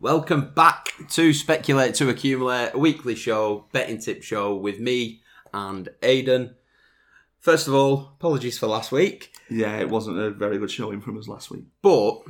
Welcome back to Speculate to Accumulate, a weekly show, betting tip show with me and Aidan. First of all, apologies for last week, Yeah, it wasn't a very good showing from us last week. but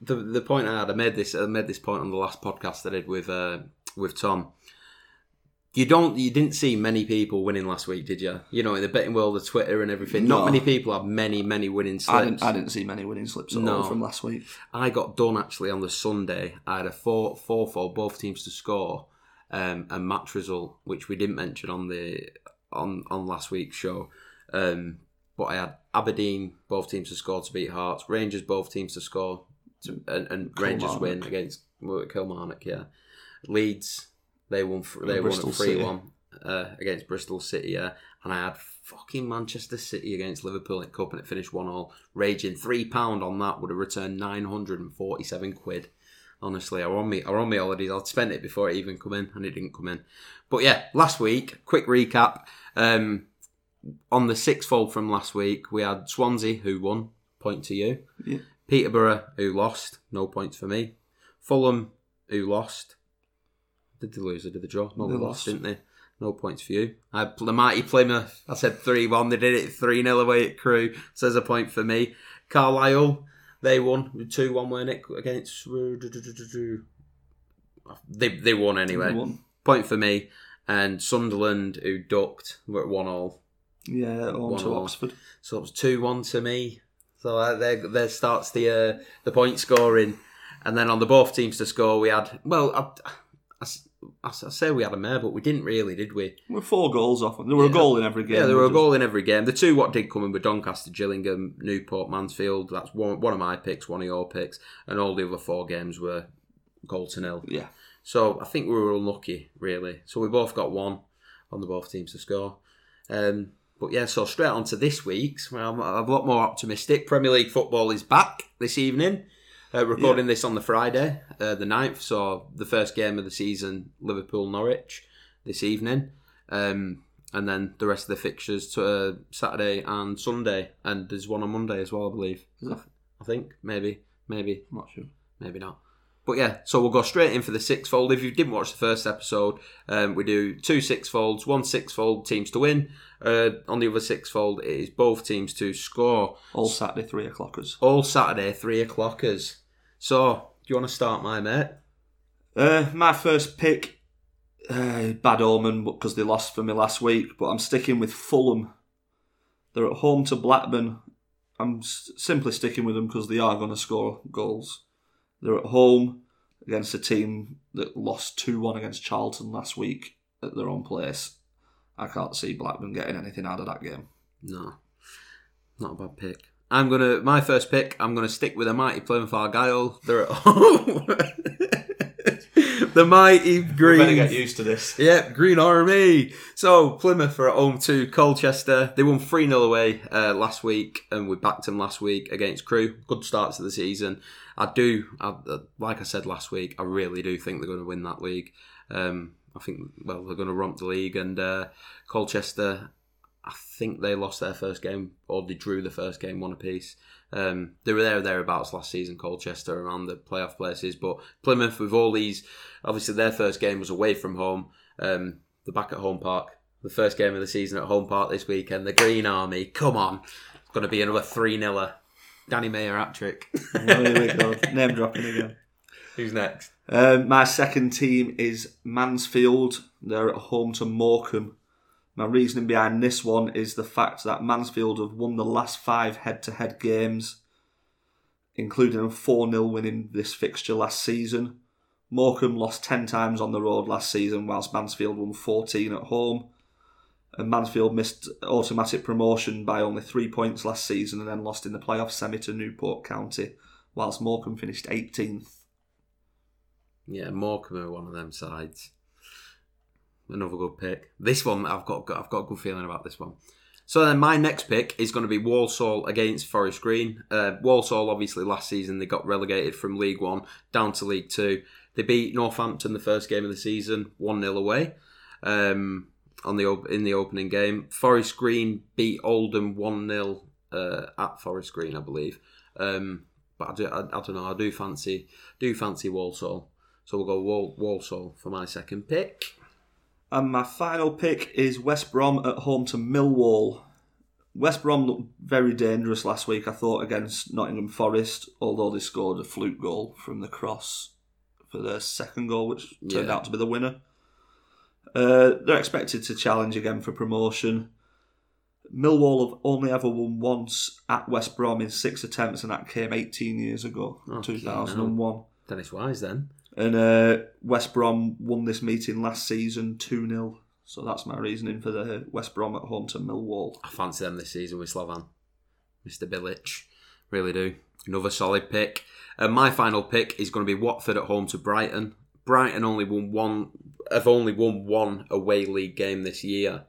the the point I had, I made this, I made this point on the last podcast I did with uh, with Tom. You don't, you didn't see many people winning last week, did you? You know, in the betting world of Twitter and everything, not many people have many, many winning slips. I didn't, I didn't see many winning slips at No. all from last week. I got done actually on the Sunday. I had a four four for both teams to score, um, and match result, which we didn't mention on the on on last week's show. Um, but I had Aberdeen both teams to score to beat Hearts, Rangers both teams to score, to, and, and Rangers win against Kilmarnock. Yeah, Leeds they won they Bristol won a three one uh, against Bristol City. Yeah, and I had fucking Manchester City against Liverpool in Cup, and it finished one all. Raging three pound on that would have returned nine hundred and forty seven quid. Honestly, I were on me, I were on me holidays. I'd spent it before it even come in, and it didn't come in. But yeah, last week, quick recap. Um, on the sixfold from last week, we had Swansea who won, point to you. Yeah. Peterborough who lost, no points for me. Fulham who lost. Did they lose or did they draw? No, They they, lost, didn't they? No points for you. I the mighty Plymouth. I said three one. They did it three 0 away at Crewe. So there's a point for me. Carlisle, they won two one, weren't it against? They they won anyway. They won. Point for me. And Sunderland, who ducked, were at one all. Yeah, on One to all. Oxford. So it was two one to me. So uh, there, there starts the uh, the point scoring, and then on the both teams to score, we had well, I, I I say we had a mare, but we didn't really, did we? We're four goals off. There were Yeah. a goal in every game. Yeah, there were a Just- goal in every game. The two what did come in were Doncaster, Gillingham, Newport, Mansfield. That's one one of my picks, one of your picks, and all the other four games were goal to nil. Yeah. So I think we were unlucky, really. So we both got one on the both teams to score. Um, but yeah, so straight on to this week's. Well, I'm a lot more optimistic. Premier League football is back this evening. Uh, recording this on the Friday, uh, the 9th. So the first game of the season, Liverpool Norwich, this evening. Um, and then the rest of the fixtures to uh, Saturday and Sunday. And there's one on Monday as well, I believe. Is there? I think. Maybe. Maybe I'm not sure. maybe not. But yeah, so we'll go straight in for the sixfold. If you didn't watch the first episode, um, we do two sixfolds, one sixfold teams to win. Uh, on the other sixfold, it is both teams to score. All Saturday, three o'clockers. All Saturday, three o'clockers. So, do you want to start, my mate? Uh, my first pick, uh, bad omen because they lost for me last week, but I'm sticking with Fulham. They're at home to Blackburn. I'm s- simply sticking with them because they are going to score goals. They're at home against a team that lost 2 1 against Charlton last week at their own place. I can't see Blackburn getting anything out of that game. No, not a bad pick. I'm gonna my first pick. I'm gonna stick with a mighty Plymouth Argyle. They're at home. the mighty Green. Better get used to this. Yep, Green Army. So Plymouth are at home to Colchester. They won 3 0 away uh, last week, and we backed them last week against Crewe. Good start to the season. I do, I, uh, like I said last week, I really do think they're going to win that league. Um, I think, well, they're going to romp the league, and uh, Colchester, I think they lost their first game, or they drew the first game one apiece. Um, they were there or thereabouts last season, Colchester, around the playoff places. But Plymouth, with all these, obviously their first game was away from home. Um, they're back at home park. The first game of the season at home park this weekend. The Green Army, come on. It's going to be another 3 0 Danny Mayor hat trick. Oh, here we go. Name dropping again. Who's next? Um, my second team is Mansfield. They're at home to Morecambe. My reasoning behind this one is the fact that Mansfield have won the last five head to head games, including a 4 0 win in this fixture last season. Morecambe lost 10 times on the road last season, whilst Mansfield won 14 at home. And Mansfield missed automatic promotion by only three points last season and then lost in the playoff semi to Newport County, whilst Morecambe finished 18th. Yeah, Morecambe are one of them sides. Another good pick. This one, I've got, I've got a good feeling about this one. So then, my next pick is going to be Walsall against Forest Green. Uh, Walsall, obviously, last season they got relegated from League One down to League Two. They beat Northampton the first game of the season, one 0 away. Um, on the op- in the opening game, Forest Green beat Oldham one 0 uh, at Forest Green, I believe. Um, but I, do, I, I don't know. I do fancy do fancy Walsall. So we'll go Wal- Walsall for my second pick. And my final pick is West Brom at home to Millwall. West Brom looked very dangerous last week, I thought, against Nottingham Forest, although they scored a fluke goal from the cross for their second goal, which turned Yeah. out to be the winner. Uh, they're expected to challenge again for promotion. Millwall have only ever won once at West Brom in six attempts, and that came 18 years ago, Okay, 2001. Dennis Wise then. And uh, West Brom won this meeting last season 2 0. So that's my reasoning for the West Brom at home to Millwall. I fancy them this season with Slaven. Mr. Bilic. Really do. Another solid pick. And my final pick is going to be Watford at home to Brighton. Brighton only won one have only won one away league game this year.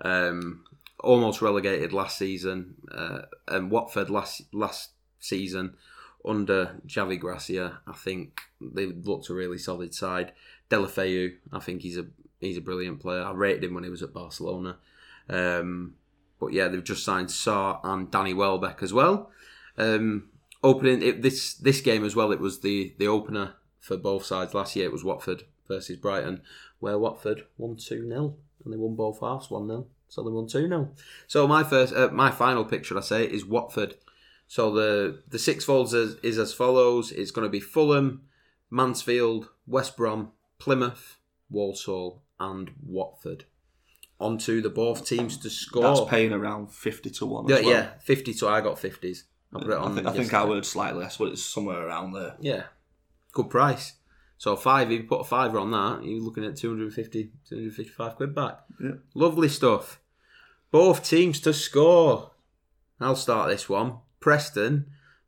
Um, almost relegated last season. Uh, and Watford last last season under Javi Gracia, I think they looked a really solid side. Deulofeu, I think he's a he's a brilliant player. I rated him when he was at Barcelona. Um, but yeah, they've just signed Sarr and Danny Welbeck as well. Um, opening it, this this game as well, it was the the opener for both sides last year. It was Watford versus Brighton, where Watford won two 0 and they won both halves one 0 so they won two 0 So my first, uh, my final pick, should I say, is Watford. So the the six folds is, is as follows: it's going to be Fulham, Mansfield, West Brom, Plymouth, Walsall, and Watford. On to the both teams to score. That's paying around 50 to 1 Yeah, well. yeah, fifty. to I got fifties. I put it I on. think, I, think I would slightly less, but it's somewhere around there. Yeah, good price. So five, if you put a fiver on that, you're looking at 250, 255 quid back. Yeah. Lovely stuff. Both teams to score. I'll start this one. Preston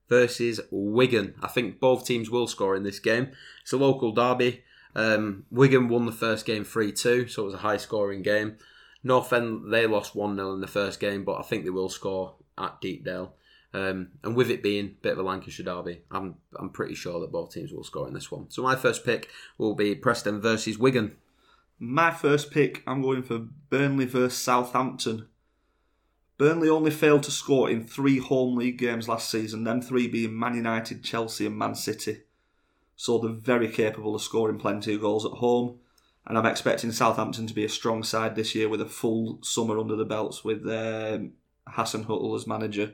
versus Wigan. I think both teams will score in this game. It's a local derby. Um, Wigan won the first game 3 2, so it was a high scoring game. North End, they lost 1 0 in the first game, but I think they will score at Deepdale. Um, and with it being a bit of a Lancashire derby, I'm I'm pretty sure that both teams will score in this one. So my first pick will be Preston versus Wigan. My first pick, I'm going for Burnley versus Southampton. Burnley only failed to score in three home league games last season, them three being Man United, Chelsea, and Man City. So they're very capable of scoring plenty of goals at home. And I'm expecting Southampton to be a strong side this year with a full summer under the belts with um, Hasenhüttl as manager.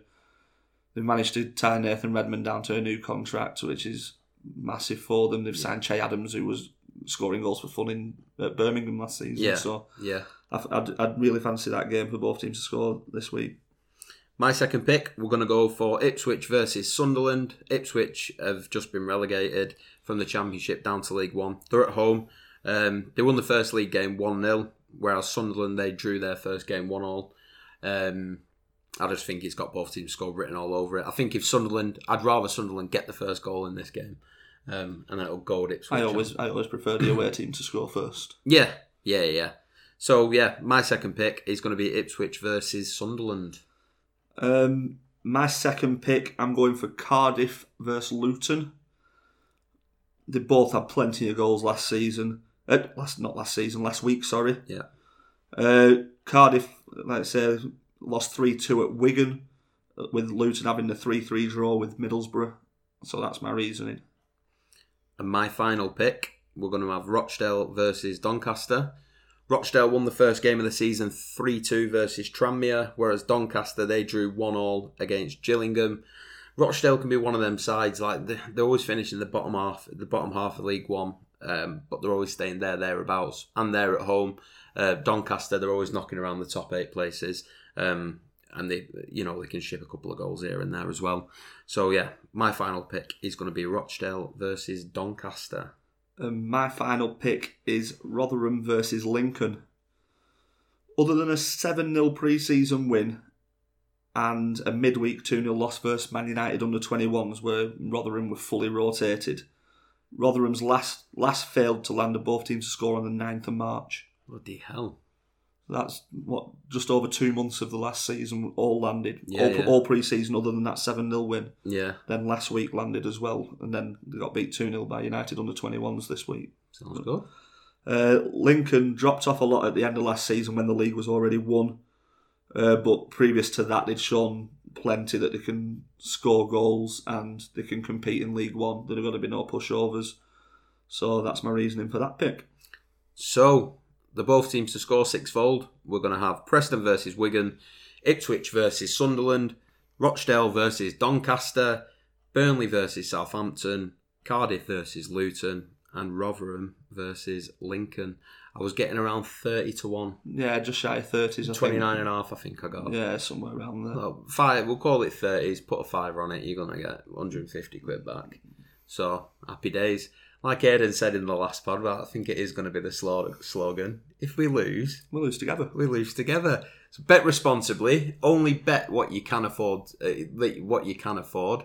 They've managed to tie Nathan Redmond down to a new contract, which is massive for them. They've signed Che Adams, who was scoring goals for fun in at Birmingham last season. Yeah. So Yeah. I'd, I'd really fancy that game for both teams to score this week. My second pick, we're going to go for Ipswich versus Sunderland. Ipswich have just been relegated from the Championship down to League One. They're at home. Um, they won the first league game 1 0, whereas Sunderland, they drew their first game 1 all. Um, I just think it's got both teams' score written all over it. I think if Sunderland, I'd rather Sunderland get the first goal in this game. Um, and then it'll go at Ipswich. I always I always prefer the away team to score first. Yeah, yeah, yeah. So, yeah, my second pick is going to be Ipswich versus Sunderland. Um, my second pick, I'm going for Cardiff versus Luton. They both had plenty of goals last season. Uh, last not last season, last week. Sorry. Yeah. Uh, Cardiff, like I say, lost three two at Wigan, with Luton having the three three draw with Middlesbrough. So that's my reasoning. And my final pick, we're going to have Rochdale versus Doncaster. Rochdale won the first game of the season 3 2 versus Tranmere, whereas Doncaster they drew 1 all against Gillingham. Rochdale can be one of them sides, like they- they're always finishing the bottom half, the bottom half of League One, um, but they're always staying there, thereabouts, and they're at home. Uh, Doncaster, they're always knocking around the top eight places, um, and they, you know, they can ship a couple of goals here and there as well. So yeah, my final pick is going to be Rochdale versus Doncaster. Um, my final pick is Rotherham versus Lincoln. Other than a 7 0 pre season win and a midweek 2 0 loss versus Man United under 21s, where Rotherham were fully rotated, Rotherham's last last failed to land a both teams to score on the 9th of March. Bloody hell! That's what just over two months of the last season all landed. Yeah, all, yeah. all pre season, other than that 7 0 win. Yeah, Then last week landed as well, and then they got beat 2 0 by United under 21s this week. sounds good. Uh, Lincoln dropped off a lot at the end of last season when the league was already won. Uh, but previous to that, they'd shown plenty that they can score goals and they can compete in League One. There are going to be no pushovers. So that's my reasoning for that pick. So the both teams to score sixfold. We're going to have Preston versus Wigan, Ipswich versus Sunderland, Rochdale versus Doncaster, Burnley versus Southampton, Cardiff versus Luton, and Rotherham versus Lincoln. I was getting around 30 to 1. Yeah, just shy of 30s. I 29 and a half, I think I got. Yeah, somewhere around there. Well, five, we'll call it 30s. Put a five on it, you're going to get 150 quid back. So, happy days. Like Aidan said in the last pod, I think it is going to be the slogan. If we lose, we lose together. We lose together. So bet responsibly. Only bet what you can afford. Uh, what you can afford.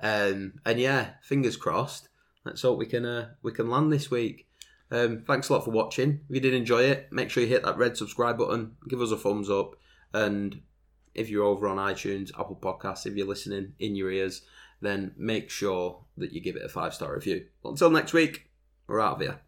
Um, and yeah, fingers crossed. Let's hope we can uh, we can land this week. Um, thanks a lot for watching. If you did enjoy it, make sure you hit that red subscribe button, give us a thumbs up, and if you're over on iTunes, Apple Podcasts, if you're listening in your ears, then make sure that you give it a five star review. Until next week, we're out of here.